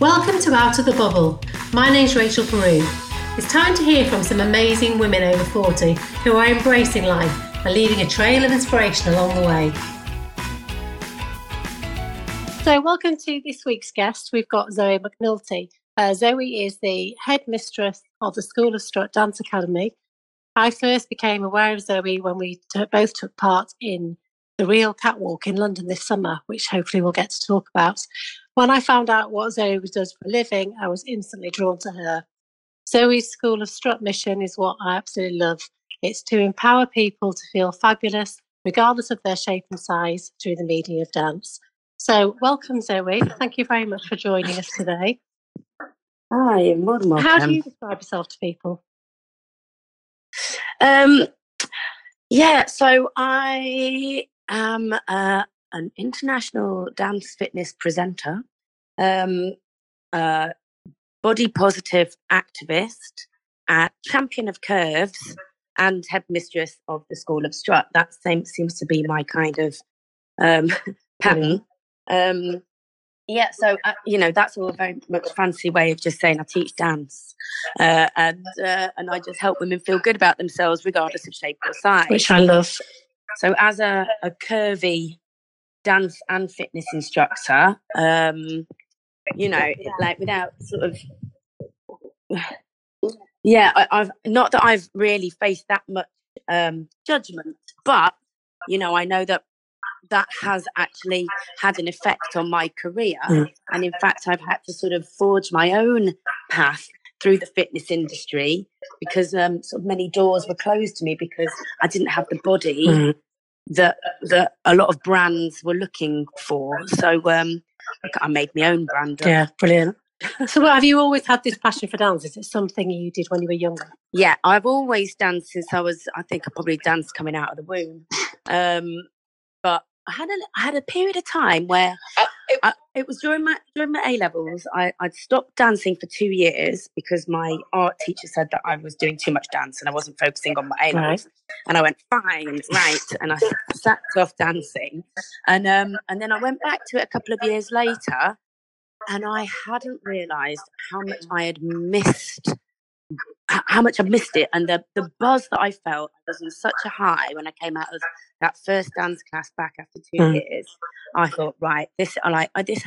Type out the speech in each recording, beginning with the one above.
Welcome to Out of the Bubble. My name's Rachel Peru. It's time to hear from some amazing women over 40 who are embracing life and leaving a trail of inspiration along the way. So, welcome to this week's guest. We've got Zoe McNulty. Uh, Zoe is the headmistress of the School of Strut Dance Academy. I first became aware of Zoe when we t- both took part in the Real Catwalk in London this summer, which hopefully we'll get to talk about. When I found out what Zoe does for a living, I was instantly drawn to her. Zoe's School of Strut mission is what I absolutely love. It's to empower people to feel fabulous, regardless of their shape and size, through the medium of dance. So, welcome, Zoe. Thank you very much for joining us today. Hi, you're more than welcome. How do you describe yourself to people? Um, yeah, so I am uh, an international dance fitness presenter, um, uh, body positive activist, uh, champion of curves, and headmistress of the School of Strut. That same seems to be my kind of um, pattern. Um, yeah, so uh, you know that's all a very much fancy way of just saying I teach dance, uh, and uh, and I just help women feel good about themselves regardless of shape or size. Which I love. So as a, a curvy dance and fitness instructor, um, you know, like without sort of, yeah, I, I've not that I've really faced that much um, judgment, but you know, I know that that has actually had an effect on my career. Mm. And in fact, I've had to sort of forge my own path through the fitness industry because um, sort of many doors were closed to me because I didn't have the body Mm. That that a lot of brands were looking for. So um, I made my own brand. up. Yeah, brilliant. So, have you always had this passion for dance? Is it something you did when you were younger? Yeah, I've always danced since I was. I think I probably danced coming out of the womb. Um, but I had a I had a period of time where I, it was during my during my A levels. I I'd stopped dancing for two years because my art teacher said that I was doing too much dance and I wasn't focusing on my A levels. And I went fine, right, and I sacked off dancing. And um and then I went back to it a couple of years later, and I hadn't realised how much I had missed how much I missed it and the, the buzz that I felt I was on such a high when I came out of that first dance class back after two Mm. years. I thought, right, this I like I this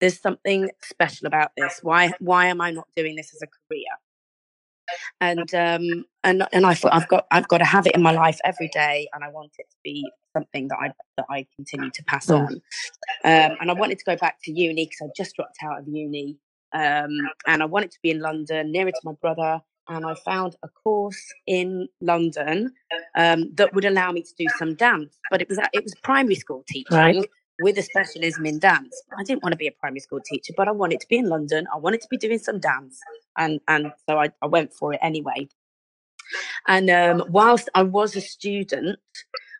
there's something special about this. Why why am I not doing this as a career? And um and and I thought I've got I've got to have it in my life every day and I want it to be something that I that I continue to pass Mm. on. Um and I wanted to go back to uni because I just dropped out of uni um, and I wanted to be in London, nearer to my brother. And I found a course in London um, that would allow me to do some dance, but it was it was primary school teaching Right. with a specialism in dance. I didn't want to be a primary school teacher, but I wanted to be in London. I wanted to be doing some dance, and and so I, I went for it anyway. And um, whilst I was a student,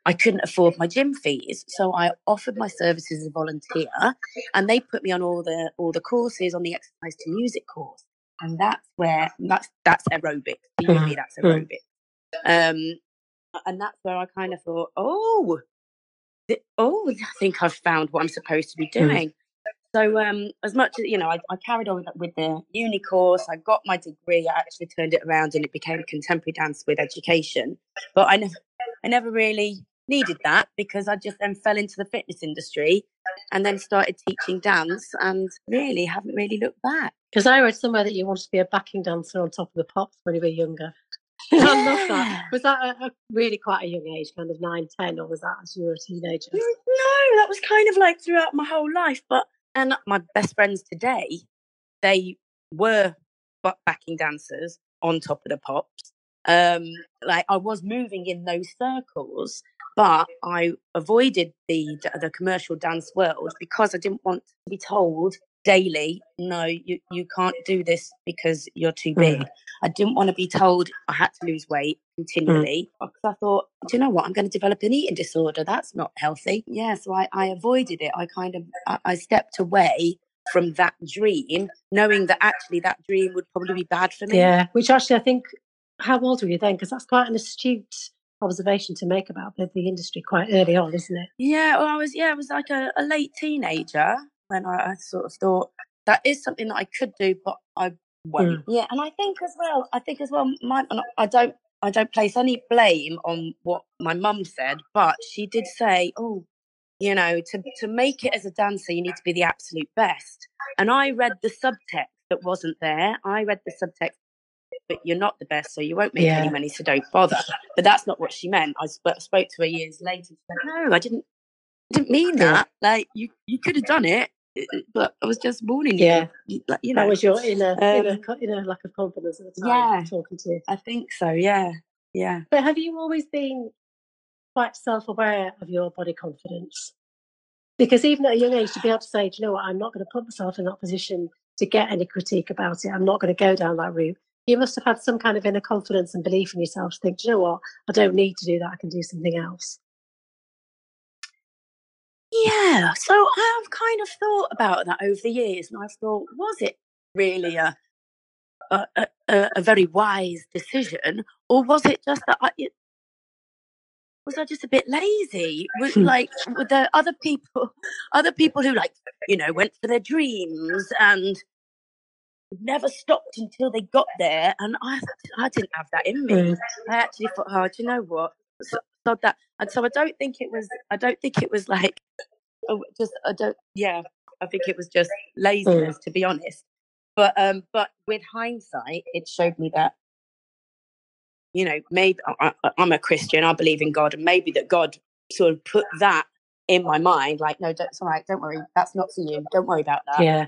I couldn't afford my gym fees, so I offered my services as a volunteer, and they put me on all the all the courses on the exercise to music course, and that's where that's that's aerobic. Mhm, me, that's mm. aerobic. Um, and that's where I kind of thought, oh, th- oh, I think I've found what I'm supposed to be Mm. doing. So, um, as much as you know, I, I carried on with, with the uni course. I got my degree. I actually turned it around, and it became contemporary dance with education. But I never, I never really needed that because I just then fell into the fitness industry, and then started teaching dance, and really haven't really looked back. Because I read somewhere that you wanted to be a backing dancer on top of the pops when you were younger. I love that. Was that a, a really quite a young age, kind of nine, ten, or was that as you were a teenager? Mm, No, that was kind of like throughout my whole life. But and my best friends today, they were backing dancers on top of the pops. Um, like I was moving in those circles, but I avoided the the commercial dance world because I didn't want to be told daily, no, you, you can't do this because you're too hmm. big. I didn't want to be told I had to lose weight hmm. continually because I thought, do you know what? I'm going to develop an eating disorder. That's not healthy. Yeah, so I, I avoided it. I kind of I, I stepped away from that dream, knowing that actually that dream would probably be bad for me. Yeah, which actually I think, how old were you then? Because that's quite an astute observation to make about the, the industry quite early on, isn't it? Yeah, well, I was yeah, I was like a, a late teenager when I, I sort of thought, that is something that I could do, but I won't. Mm. Yeah, and I think as well, I think as well, my, I don't, I don't place any blame on what my mum said, but she did say, "Oh, you know, to to make it as a dancer, you need to be the absolute best." And I read the subtext that wasn't there. I read the subtext, but you're not the best, so you won't make yeah. any money, so don't bother. But that's not what she meant. I sp- spoke to her years later. Said, "No, I didn't." didn't mean that. Like you, you could have done it, but I was just warning you. Yeah, like, you know, that was your inner, um, inner, inner lack of confidence at the time. Yeah, talking to you. I think so. Yeah, yeah. But have you always been quite self-aware of your body confidence? Because even at a young age, to be able to say, Do you know what, I'm not going to put myself in that position to get any critique about it. I'm not going to go down that route. You must have had some kind of inner confidence and belief in yourself to think, you know what, I don't need to do that. I can do something else. Yeah, so I've kind of thought about that over the years, and I've thought, was it really a a, a, a very wise decision, or was it just that I, it, was I just a bit lazy? Was hmm. like with the other people, other people who like you know went for their dreams and never stopped until they got there, and I I didn't have that in me. Mm. I actually thought, oh, do you know what? So, so that, and so I don't think it was. I don't think it was like just I don't. Yeah, I think it was just mm. laziness, mm. to be honest. But um, but with hindsight, it showed me that you know maybe I, I'm a Christian. I believe in God, and maybe that God sort of put that in my mind. Like, no, don't, it's all right. Don't worry. That's not for you. Don't worry about that. Yeah.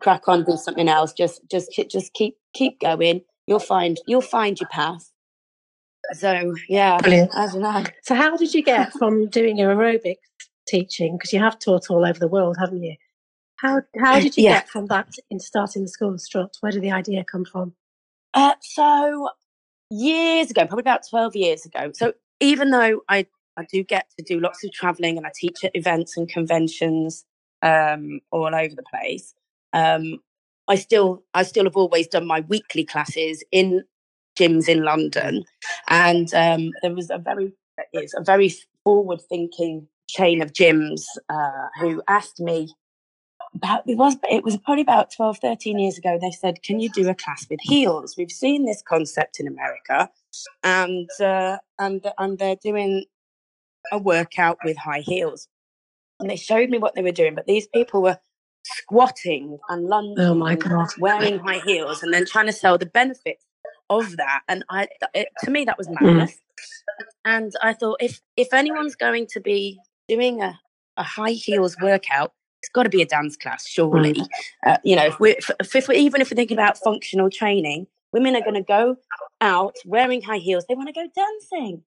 Crack on, do something else. Just just just keep keep going. You'll find you'll find your path. So yeah, Brilliant. I don't know. So how did you get from doing your aerobics teaching? Because you have taught all over the world, haven't you? How how did you yeah. get from that in starting the School of Strut? Where did the idea come from? Uh, so years ago, probably about twelve years ago. So even though I I do get to do lots of traveling and I teach at events and conventions um, all over the place, um, I still I still have always done my weekly classes in gyms in London, and um, there was a very is a very forward thinking chain of gyms uh, who asked me about it was it was probably about 12 13 years ago they said can you do a class with heels? We've seen this concept in america. And uh, and and they're doing a workout with high heels. And they showed me what they were doing but these people were squatting and lunging oh my god wearing high heels and then trying to sell the benefits of that and i it, to me that was mm. madness mm. and i thought if if anyone's going to be doing a, a high heels workout, it's got to be a dance class, surely. Mm. Uh, you know, if we're, if, if we're, even if we're thinking about functional training, women are going to go out wearing high heels. They want to go dancing.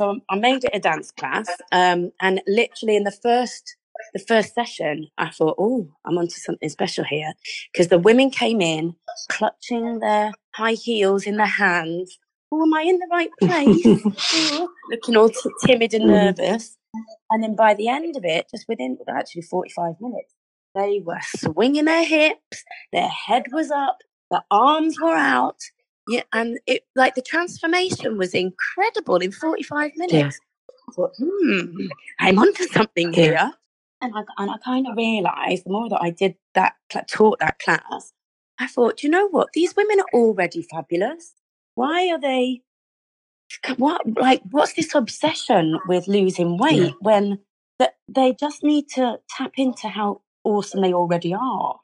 So I made it a dance class, um, and literally in the first the first session, I thought, oh, I'm onto something special here, because the women came in clutching their high heels in their hands. Oh, am I in the right place? looking all t- timid and mm. nervous. And then by the end of it, just within actually 45 minutes, they were swinging their hips, their head was up, their arms were out. Yeah, and it like the transformation was incredible in 45 minutes. Yeah. I thought, hmm, I'm onto something here. And I, and I kind of realized the more that I did that, taught that class, I thought, you know what? These women are already fabulous. Why are they what like what's this obsession with losing weight yeah. when that they just need to tap into how awesome they already are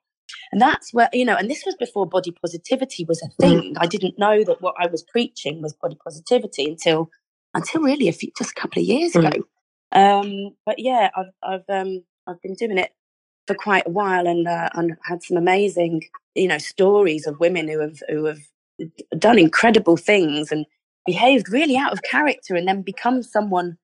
and that's where you know and this was before body positivity was a mm. thing i didn't know that what i was preaching was body positivity until until really a few just a couple of years mm. ago um but yeah i've i've um i've been doing it for quite a while and uh, and had some amazing you know stories of women who have who have done incredible things and behaved really out of character and then become someone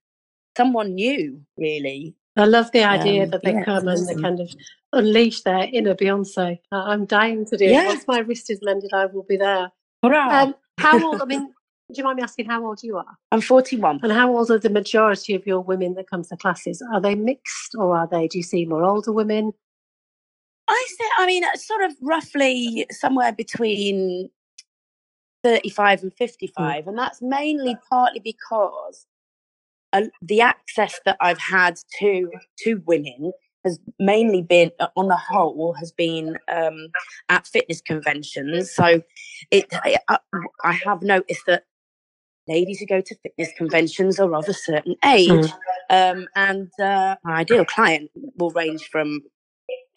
someone new really. I love the idea um, that they yeah, come and they kind of unleash their inner beyonce. I'm dying to do yeah. it once my wrist is mended i will be there. Um, how old i mean do you mind me asking how old you are i'm 41 and how old are the majority of your women that come to classes are they mixed or are they do you see more older women I say, I mean, sort of roughly somewhere between 35 and mm. 55. Mm. And that's mainly partly because uh, the access that I've had to to women has mainly been, uh, on the whole, has been um, at fitness conventions. So it, I, I have noticed that ladies who go to fitness conventions are of a certain age, mm. um, and uh, my ideal client will range from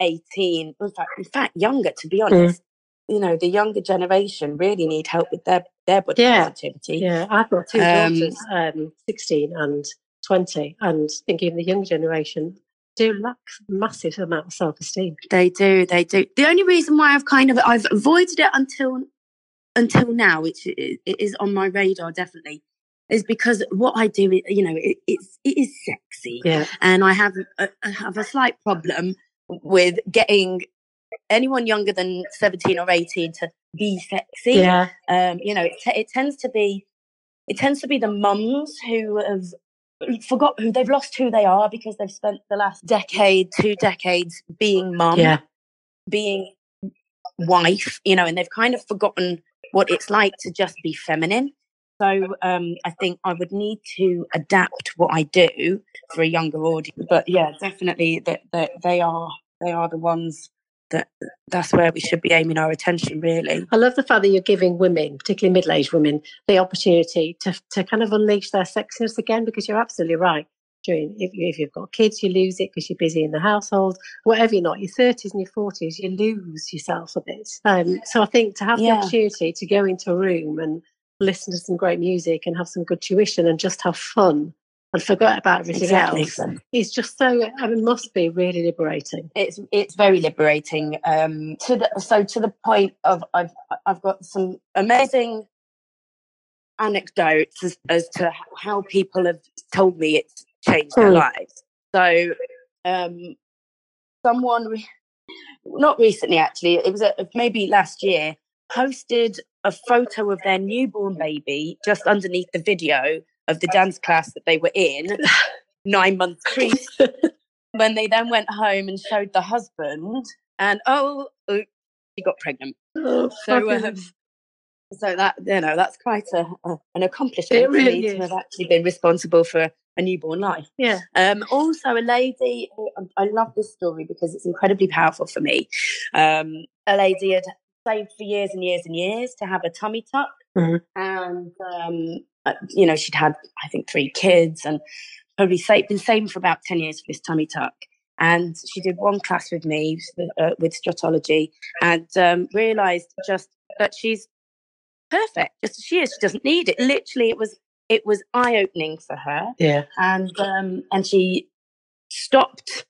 18, in fact, in fact, younger. To be mm. honest, mm. you know, the younger generation really need help with their their body yeah. positivity. Yeah, I've got two um, daughters, um, 16 and 20, and thinking the younger generation do lack massive amount of self-esteem. They do, they do. The only reason why I've kind of I've avoided it until until now, which it is on my radar definitely, is because what I do, you know, it, it's it is sexy, yeah. and I have a, I have a slight problem with getting anyone younger than seventeen or eighteen to be sexy. Yeah, um, you know, it, t- it tends to be it tends to be the mums who have forgot who they've lost who they are because they've spent the last decade, two decades being mum, yeah. being wife, you know, and they've kind of forgotten what it's like to just be feminine. So um, I think I would need to adapt what I do for a younger audience. But yeah, definitely that that they are they are the ones that that's where we should be aiming our attention really i love the fact that you're giving women particularly middle-aged women the opportunity to, to kind of unleash their sexiness again because you're absolutely right during if, you, if you've got kids you lose it because you're busy in the household whatever you're not your 30s and your 40s you lose yourself a bit um, so i think to have yeah. the opportunity to go into a room and listen to some great music and have some good tuition and just have fun and forget about everything exactly. else it's just so I mean, it must be really liberating it's it's very liberating um to the so to the point of i've i've got some amazing anecdotes as, as to how people have told me it's changed their lives. So, um, someone, re- not recently actually, it was a, maybe last year, posted a photo of their newborn baby just underneath the video of the dance class that they were in, nine months pre. when they then went home and showed the husband, and oh, oh she got pregnant. Oh, so, um, so that you know that's quite a, a an accomplishment really to have actually been responsible for a newborn life. Yeah. Um, also, a lady. Um, I love this story because it's incredibly powerful for me. Um, a lady had saved for years and years and years to have a tummy tuck, mm-hmm. and um, uh, you know she'd had I think three kids and probably saved, been saving for about ten years for this tummy tuck. And she did one class with me uh, with stretchology, and um, realised just that she's perfect, just as she is. She doesn't need it. Literally, it was it was eye opening for her. Yeah. And um, and she stopped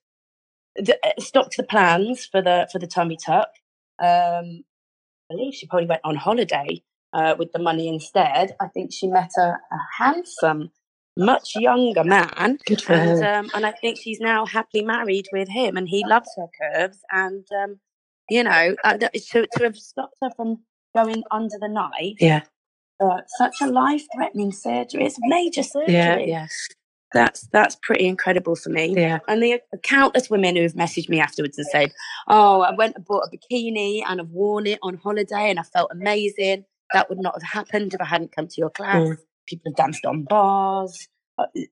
the, uh, stopped the plans for the for the tummy tuck. Um, I believe she probably went on holiday uh, with the money instead. I think she met a, a handsome, much younger man. Good for and, her. Um, and I think she's now happily married with him, and he loves her curves. And um, you know, uh, to to have stopped her from going under the knife. Yeah uh, such a life threatening surgery. It's major surgery. Yeah, yes. That's that's pretty incredible for me. Yeah. And the uh, countless women who have messaged me afterwards and said, "Oh, I went and bought a bikini and I've worn it on holiday and I felt amazing. That would not have happened if I hadn't come to your class." Mm. People have danced on bars.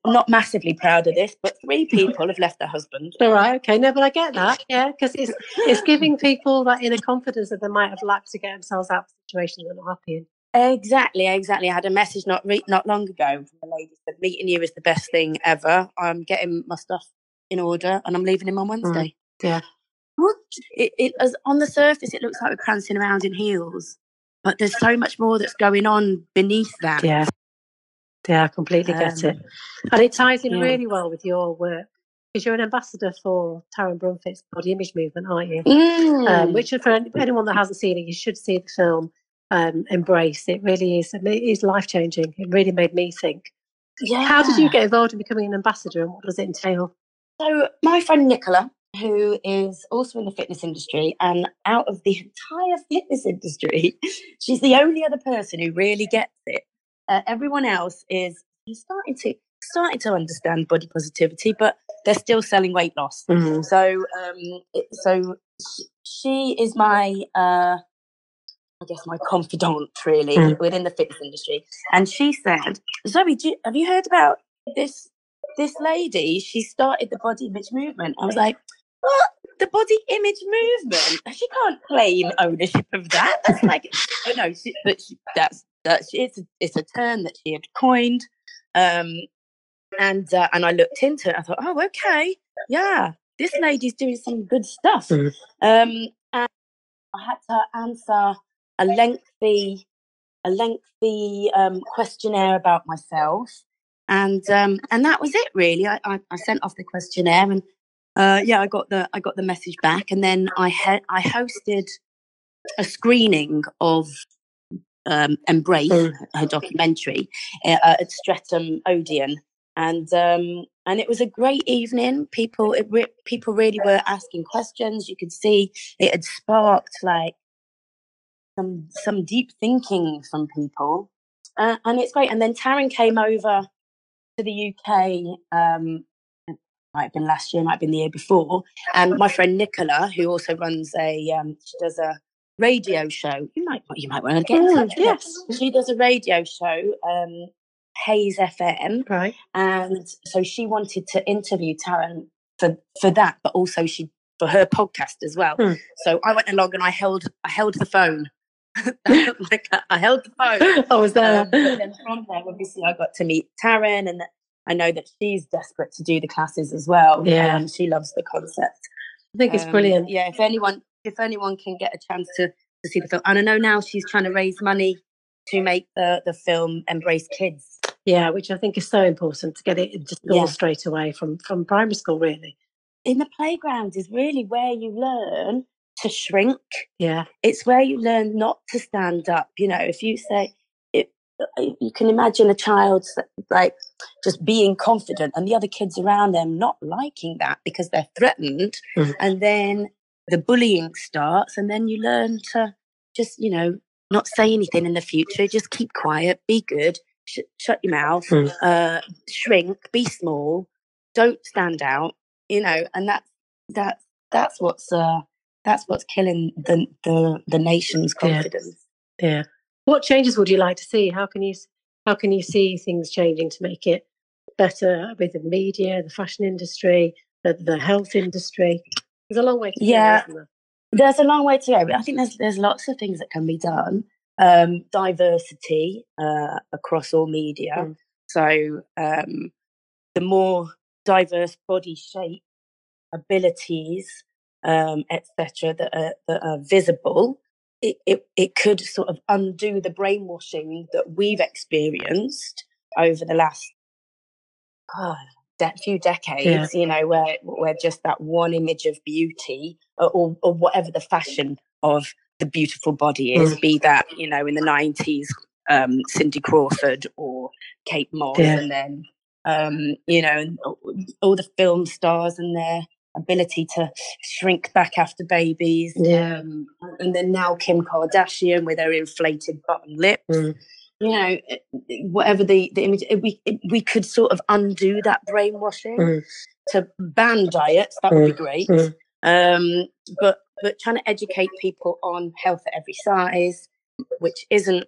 I'm not massively proud of this, but three people have left their husband. All right, okay, no, but I get that, yeah, because it's it's giving people that inner confidence that they might have lacked to get themselves out of situations they're not happy in. Exactly, exactly. I had a message not re- not long ago from a lady said, "Meeting you is the best thing ever. I'm getting my stuff in order and I'm leaving him on mm, Wednesday." Mm, yeah. What? It, it as on the surface, it looks like we're prancing around in heels, but there's so much more that's going on beneath that. Yeah. Yeah, I completely um, get it, um, and it ties in yeah. really well with your work because you're an ambassador for Taryn Brumfitt's body image movement, aren't you? Mm. Um, which, for anyone that hasn't seen it, you should see the film um, embrace. It really is. It is life changing. It really made me think. Yeah. How did you get involved in becoming an ambassador, and what does it entail? So my friend Nicola, who is also in the fitness industry, and out of the entire fitness industry, she's the only other person who really gets it. Uh, everyone else is starting to starting to understand body positivity, but they're still selling weight loss. Mm-hmm. So, um, it, so she is my uh, I guess, my confidant really mm. within the fitness industry. And she said, Zoe, you, have you heard about this this lady? She started the body image movement. I was like, what? The body image movement. She can't claim ownership of that. That's like, oh no, she, but she, that's that's it's a, it's a term that she had coined. Um, and uh, and I looked into it. I thought, oh, okay, yeah, this lady's doing some good stuff. Mm. Um, and I had to answer a lengthy a lengthy um, questionnaire about myself, and um, and that was it really. I, I, I sent off the questionnaire, and uh, yeah, I got the I got the message back, and then I had I hosted a screening of um, Embrace, Mm. her documentary, uh, at Streatham Odeon, and um, and it was a great evening. People it re- people really were asking questions. You could see it had sparked like some some deep thinking from people, uh, and it's great. And then Taryn came over to the UK. Um, might have been last year, might have been the year before. And my friend Nicola, who also runs a, um, she does a radio show. You might you might want to get in Mm, touch. with her. yes. she does a radio show, um, Hayes FM, Right. and so she wanted to interview Taryn for for that, but also she for her podcast as well. Hmm. So I went along and I held I held the phone. like I held the phone. I was there. Um, but then from there, obviously, I got to meet Taryn, and I know that she's desperate to do the classes as well. Yeah. um, she loves the concept. I think it's Um, brilliant. Yeah, if anyone if anyone can get a chance to to see the film, and I know now she's trying to raise money to make the the film Embrace Kids. Yeah, which I think is so important to get it into school Yeah. straight away from from primary school, really. In the playground is really where you learn to shrink. Yeah. It's where you learn not to stand up. You know, if you say it, you can imagine a child like just being confident and the other kids around them not liking that because they're threatened. Mhm. And then the bullying starts, and then you learn to just, you know, not say anything in the future, just keep quiet, be good, sh- shut your mouth, Mm. uh, shrink, be small, don't stand out, you know, and that's that's that's what's uh that's what's killing the the the nation's confidence. Yeah. What changes would you like to see? How can you how can you see things changing to make it better with the media, the fashion industry, the, the health industry? There's a long way to go. Yeah. there? There's a long way to go, but I think there's there's lots of things that can be done. Um, diversity uh, across all media. Mm. So um, the more diverse body shape, abilities, um, etc., that are that are visible, it, it it could sort of undo the brainwashing that we've experienced over the last oh, de- few decades. You know, where where just that one image of beauty, or, or, or whatever the fashion of the beautiful body is, be that you know in the nineties, um, Cindy Crawford or Kate Moss, Yeah. and then um, you know all- all the film stars and their ability to shrink back after babies. Yeah. Um, and then now Kim Kardashian with her inflated bottom lips. Mm. You know, whatever the, the image, we, we could sort of undo that brainwashing Mm. to ban diets. That would be Mm. great. Mm. Um, but, but trying to educate people on health at every size, which isn't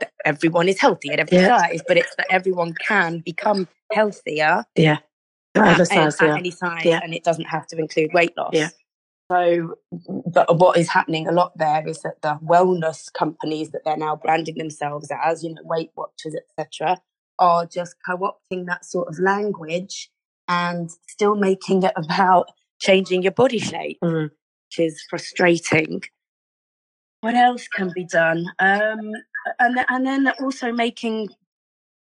that everyone is healthy at every Yeah. size, but it's that everyone can become healthier Yeah. at, at- size, at yeah. any size, Yeah. and it doesn't have to include weight loss. Yeah. So, but what is happening a lot there is that the wellness companies that they're now branding themselves as, you know, Weight Watchers, etc., are just co-opting that sort of language and still making it about changing your body shape, Mm. which is frustrating. What else can be done? Um, and and then also making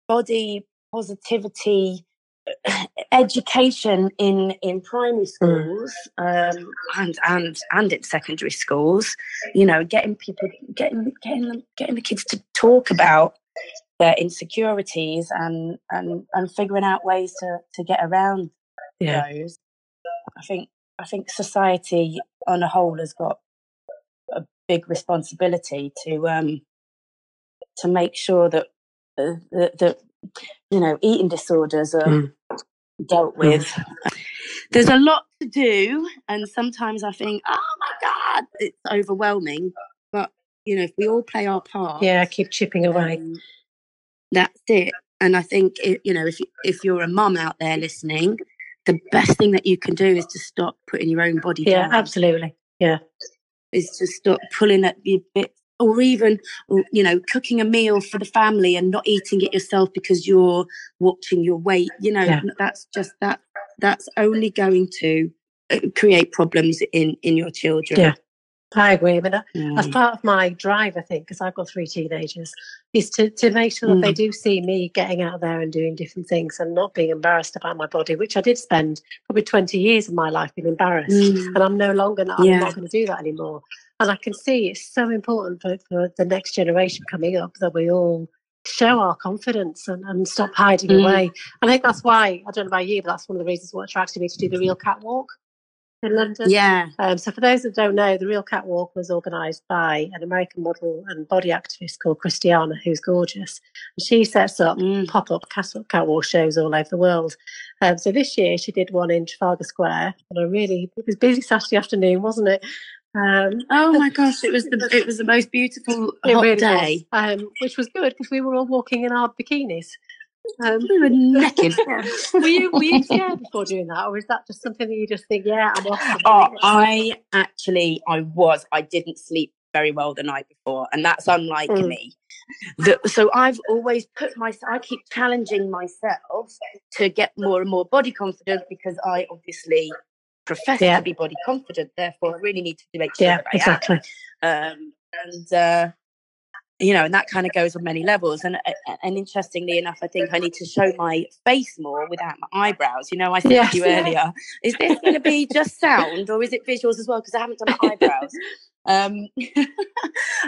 body positivity education in in primary schools um, and and and in secondary schools you know getting people getting getting them getting the kids to talk about their insecurities and and and figuring out ways to to get around Yeah. those i think i think society on a whole has got a big responsibility to um to make sure that uh, that, that you know eating disorders are Mm. Dealt with there's a lot to do and sometimes i think oh my god it's overwhelming but you know if we all play our part Yeah. Keep chipping away. um, that's it and i think it, you know if you, if you're a mum out there listening the best thing that you can do is to stop putting your own body Yeah, down. absolutely. Yeah. Is to stop pulling at your bit, or even you know cooking a meal for the family and not eating it yourself because you're watching your weight. You know, Yeah. that's just that. That's only going to uh, create problems in in your children. Yeah. I agree. I mean, Mm. that's part of my drive, I think, because I've got three teenagers, is to, to make sure that they Mm. do see me getting out there and doing different things and not being embarrassed about my body, which I did spend probably 20 years of my life being embarrassed. Mm. And I'm no longer, I'm Yeah. not going to do that anymore. And I can see it's so important for, for the next generation coming up that we all show our confidence and, and stop hiding Mm. away. I think that's why, I don't know about you, but that's one of the reasons what attracted me to do the real catwalk in London. Yeah. Um, so, for those that don't know, the Real Catwalk was organised by an American model and body activist called Khrystyana, who's gorgeous. And she sets up Mm. pop up catwalk shows all over the world. Um, so, this year she did one in Trafalgar Square, and I really, it was busy Saturday afternoon, wasn't it? Um, Oh my gosh! It was the it was the most beautiful hot really day. um, which was good because we were all walking in our bikinis. Um, We were naked. were you were you scared before doing that, or is that just something that you just think, yeah, I'm off? Oh. I actually, I was. I didn't sleep very well the night before, and that's unlike Mm. me. The, so I've always put myself. I keep challenging myself to get more and more body confidence because I obviously profess Yeah. to be body confident. Therefore, I really need to make sure yeah, that I am. exactly. um, and uh, you know, and that kind of goes on many levels. And uh, and interestingly enough, I think I need to show my face more without my eyebrows. You know, I said Yes. to you earlier, is this going to be just sound or is it visuals as well? Because I haven't done my eyebrows. Um,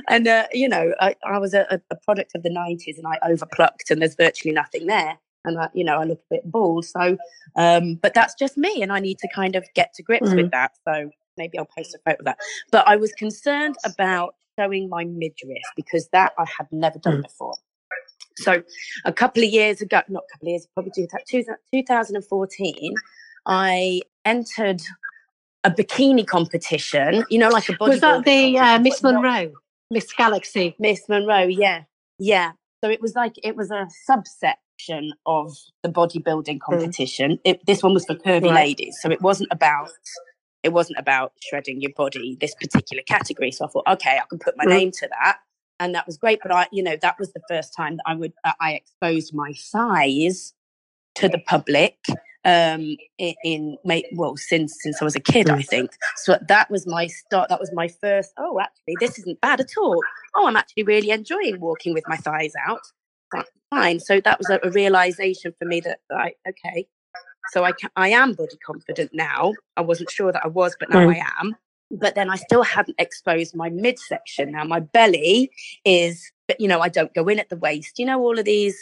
and uh, you know, I, I was a, a product of the '90s, and I overplucked, and there's virtually nothing there. And I, you know, I look a bit bald. So, um, but that's just me, and I need to kind of get to grips Mm. with that. So maybe I'll post a photo of that. But I was concerned about showing my midriff because that I had never done Mm. before. So a couple of years ago, not a couple of years, probably two- two- 2014, I entered a bikini competition. You know, like a body. Was that the uh, Miss Monroe, Miss Galaxy? Miss Monroe, yeah, yeah. So it was like it was a subsection of the bodybuilding competition. It, this one was for curvy Right. ladies, so it wasn't about it wasn't about shredding your body. This particular category. So I thought, okay, I can put my Mm. name to that, and that was great. But I, you know, that was the first time that I would uh, I exposed my size to the public um in, in well since since i was a kid i Mm. think so that was my start that was my first oh actually this isn't bad at all oh i'm actually really enjoying walking with my thighs out fine so that was a, a realization for me that i okay so i ca- i am body confident now. I wasn't sure that i was but now Mm. i am but then i still hadn't exposed my midsection. Now my belly is but you know i don't go in at the waist. You know all of these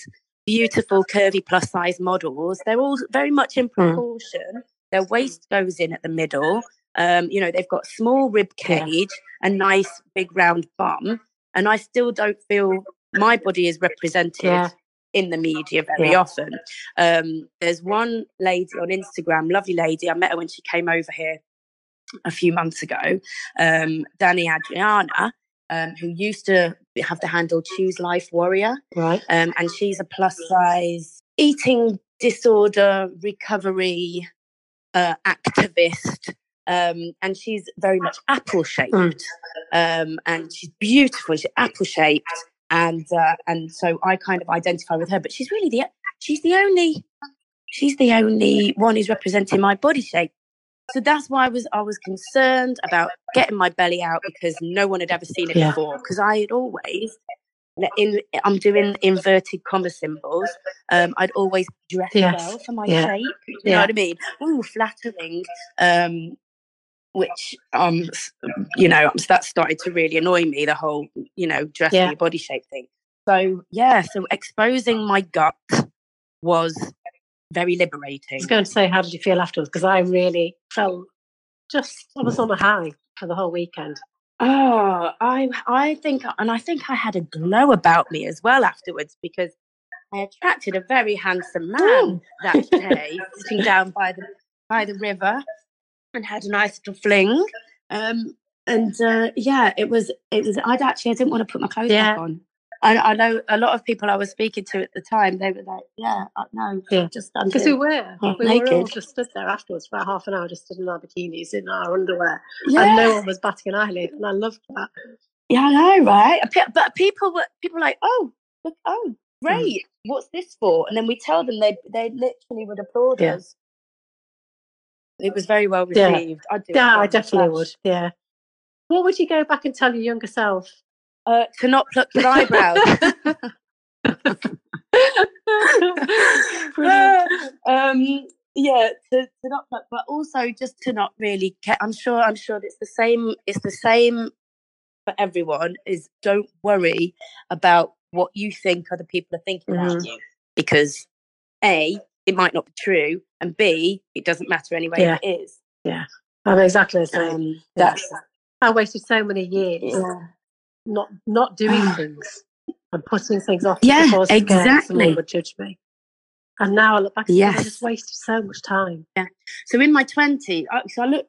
beautiful curvy plus size models they're all very much in proportion. Their waist goes in at the middle. Um, you know they've got small rib Yeah. cage a nice big round bum and i still don't feel my body is represented Yeah. in the media very Yeah. often um, there's one lady on instagram lovely lady i met her when she came over here a few months ago um, danny adriana um, who used to have the handle choose life warrior Right. um, and she's a plus size eating disorder recovery uh, activist. Um, and she's very much apple shaped, Mm. um, and she's beautiful. She's apple shaped, and uh, and so I kind of identify with her. But she's really the she's the only she's the only one who's representing my body shape. So that's why I was I was concerned about getting my belly out because no one had ever seen it Yeah. before. Because I had always in I'm doing inverted comma symbols. Um, I'd always dress Yes. well for my Yeah. shape. You Yeah. know what I mean? Ooh, flattering. Um, which um, you know, that started to really annoy me. The whole, you know, dress Yeah. your body shape thing. So yeah, so exposing my gut was very liberating I was going to say, how did you feel afterwards? Because I really felt just, I was on a high for the whole weekend. Oh, I I think, and I think I had a glow about me as well afterwards because I attracted a very handsome man that day, sitting down by the by the river, and had a nice little fling. Um, and uh, yeah, it was it was. I'd actually I didn't want to put my clothes Yeah. back on. I, I know a lot of people I was speaking to at the time. They were like, "Yeah, no, Yeah. just Because we were. We were all just stood there afterwards for about half an hour, just stood in our bikinis, in our underwear. yeah, And no one was batting an eyelid. And I loved that. yeah, I know, right? But people were people were like, "Oh, look, oh, great, what's this for?" And then we tell them they they literally would applaud Yeah. us. It was very well Yeah. received. I'd do it Yeah, I definitely would. Yeah. What would you go back and tell your younger self? Uh, to not pluck your eyebrows. Um yeah to, to not but, but also just to not really care i'm sure i'm sure it's the same it's the same for everyone is don't worry about what you think other people are thinking about Mhm. you because a it might not be true and b it doesn't matter anyway it is. Yeah. if it is I'm exactly the same. um that's I wasted so many years yeah. not not doing things and putting things off Yeah, because exactly. would judge me. And now I look back and I just wasted so much time. Yeah. So in my twenties, I, so I look,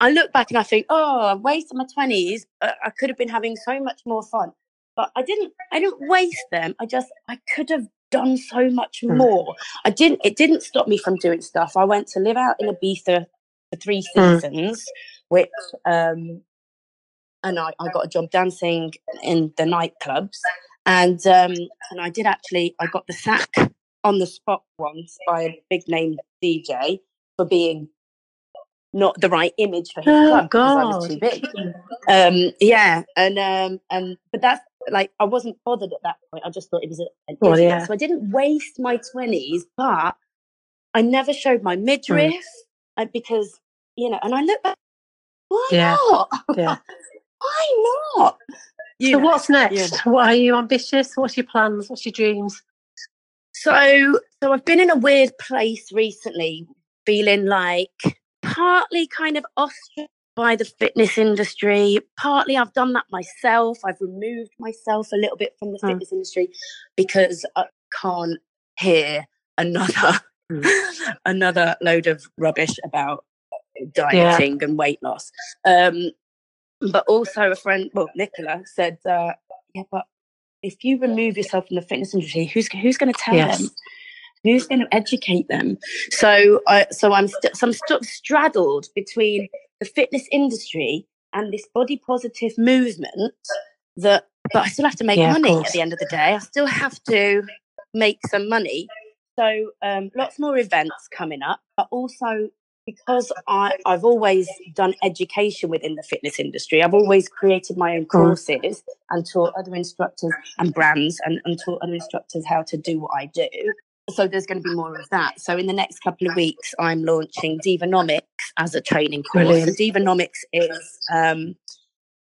I look back and I think, oh, I wasted my twenties. Uh, I could have been having so much more fun, but I didn't. I didn't waste them. I just, I could have done so much Mm. more. I didn't. It didn't stop me from doing stuff. I went to live out in Ibiza for three Mm. seasons, which, um, and I, I got a job dancing in the nightclubs, and um, and I did actually. I got the sack on the spot once by a big name DJ for being not the right image for his Oh, club because I was too big. Um, yeah, and um, and but that's like I wasn't bothered at that point. I just thought it was a, an Well, yeah. So I didn't waste my twenties, but I never showed my midriff uh, because you know. And I look back, why Yeah. not? Yeah. why not? You so know. what's next? What are you ambitious? What's your plans? What's your dreams? So, so I've been in a weird place recently, feeling like partly kind of ostracized by the fitness industry. Partly I've done that myself. I've removed myself a little bit from the Mm. fitness industry because I can't hear another another load of rubbish about dieting and weight loss. Um, but also a friend, well, Nicola said, uh, yeah, but if you remove yourself from the fitness industry, who's who's going to tell Yes. them? Who's going to educate them? So, I so I'm st- so I'm of straddled between the fitness industry and this body positive movement. That, but I still have to make Yeah, money at the end of the day. I still have to make some money. So, um, lots more events coming up, but also because I, I've always done education within the fitness industry, I've always created my own courses and taught other instructors and brands and, and taught other instructors how to do what I do. So there's going to be more of that. So in the next couple of weeks, I'm launching Divanomics as a training course. Brilliant. Divanomics is um,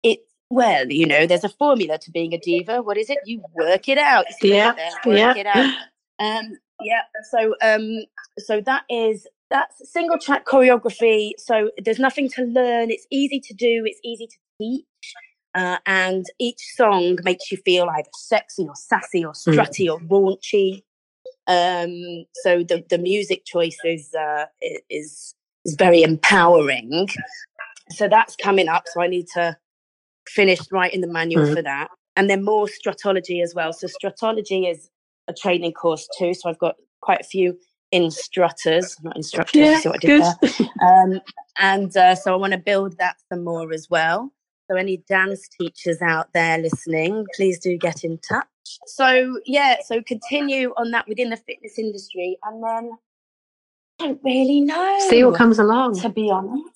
it. Well, you know, there's a formula to being a diva. What is it? You work it out. Yeah, there? Work yeah. it out. Um, yeah. So, um, so that is that's single track choreography. So there's nothing to learn. It's easy to do. It's easy to teach. Uh, and each song makes you feel either sexy or sassy or strutty or raunchy. Um, so the the music choice is uh, is is very empowering. So that's coming up. So I need to finish writing the manual Mm. for that, and then more Strutology as well. So Strutology is a training course too. So I've got quite a few instructors, not instructors. you see what I did there? Um, and uh, so I want to build that some more as well. So any dance teachers out there listening, please do get in touch. So yeah, so continue on that within the fitness industry, and then I don't really know. See what comes along. To be honest,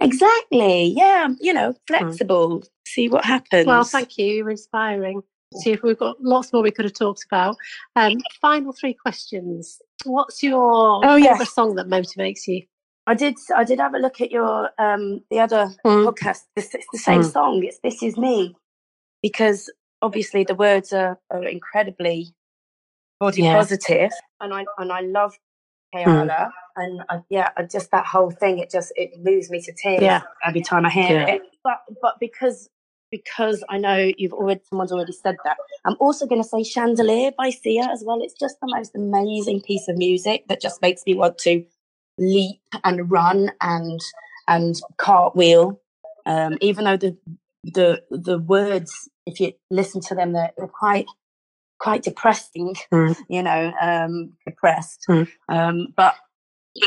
exactly. Yeah, you know, flexible. See what happens. Well, thank you. You're inspiring. See if we've got lots more we could have talked about. Um, final three questions. What's your Oh, yes. song that motivates you? I did. I did have a look at your um the other Mm. podcast. It's, it's the same Mm. song. It's "This Is Me," because obviously the words are, are incredibly body Yeah. positive, and I and I love Keala, and I, yeah, I just that whole thing. It just it moves me to tears Yeah. every time I hear Yeah. it. But but because because I know you've already someone's already said that, I'm also going to say "Chandelier" by Sia as well. It's just the most amazing piece of music that just makes me want to leap and run and and cartwheel um even though the the the words if you listen to them, they're, they're quite quite depressing, mm. you know, um, depressed. Mm. Um, but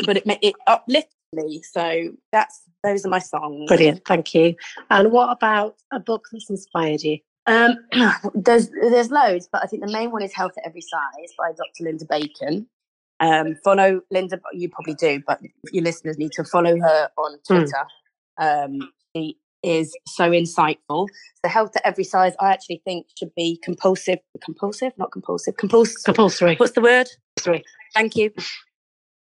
but it it uplifts me. So that's those are my songs. Brilliant, thank you. And what about a book that's inspired you? Um, there's there's loads, but I think the main one is Health at Every Size by Dr. Linda Bacon. Um, follow Linda, you probably do, but your listeners need to follow her on hmm. Twitter. Mm. Um, she is so insightful. The health at every size, I actually think should be compulsive, compulsive, not compulsive, compulsory. Compulsory. What's the word? Three. Thank you.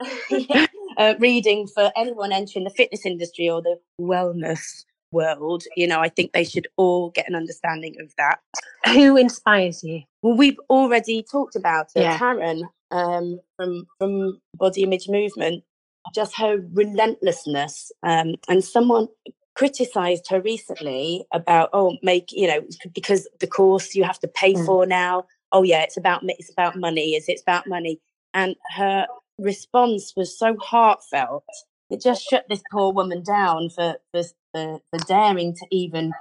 uh, reading for anyone entering the fitness industry or the wellness world. You know, I think they should all get an understanding of that. Who inspires you? Well, we've already talked about it. Yeah. Taryn um, from from Body Image Movement, just her relentlessness. Um, and someone criticized her recently about oh make you know because the course you have to pay mm. for now oh yeah it's about it's about money is it's about money and her response was so heartfelt it just shut this poor woman down for for, for, for daring to even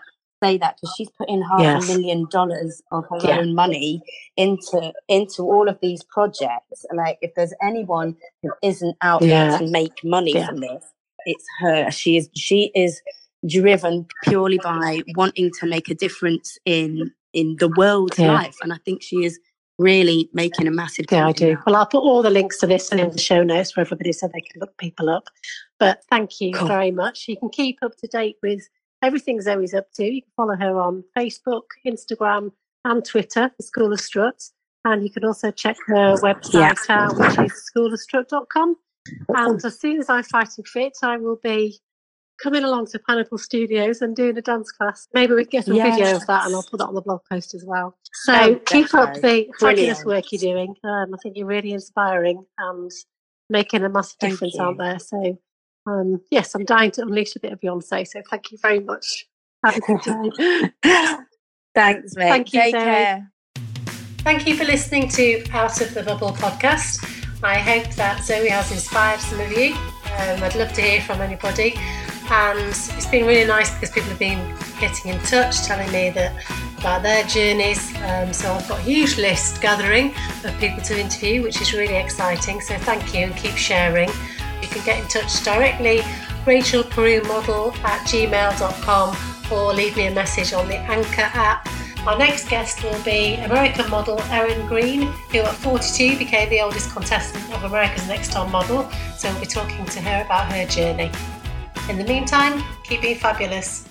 say that because she's put in half yes. a million dollars of her yeah. own money into into all of these projects. Like if there's anyone who isn't out yeah. there to make money yeah. from this, it's her. She is she is driven purely by wanting to make a difference in in the world's life. And I think she is really making a massive yeah i do. well i'll put all the links to this in the show notes for everybody so they can look people up. But thank you cool. very much. You can keep up to date with everything zoe's up to. You can follow her on facebook instagram and twitter the school of strut. And you can also check her website yeah. out which is schoolofstrut.com and as soon as i'm fighting fit i will be coming along to Pineapple Studios and doing a dance class. Maybe we can get a yes. video of that and I'll put that on the blog post as well. So oh, keep up the fabulous work you're doing. Um, I think you're really inspiring and making a massive thank difference you. out there. So um, yes, I'm dying to unleash a bit of Beyonce. So thank you very much. Have a good day. Thanks, mate. Thank you. Take Zoe. care. Thank you for listening to Out of the Bubble podcast. I hope that Zoe has inspired some of you. Um, I'd love to hear from anybody and it's been really nice because people have been getting in touch, telling me that about their journeys. Um, so I've got a huge list gathering of people to interview, which is really exciting. So thank you and keep sharing. You can get in touch directly, Rachel Peru Model at gmail.com or leave me a message on the Anchor app. Our next guest will be American model Erin Green, who at 42 became the oldest contestant of America's Next Top Model. So we'll be talking to her about her journey. In the meantime, keep being fabulous.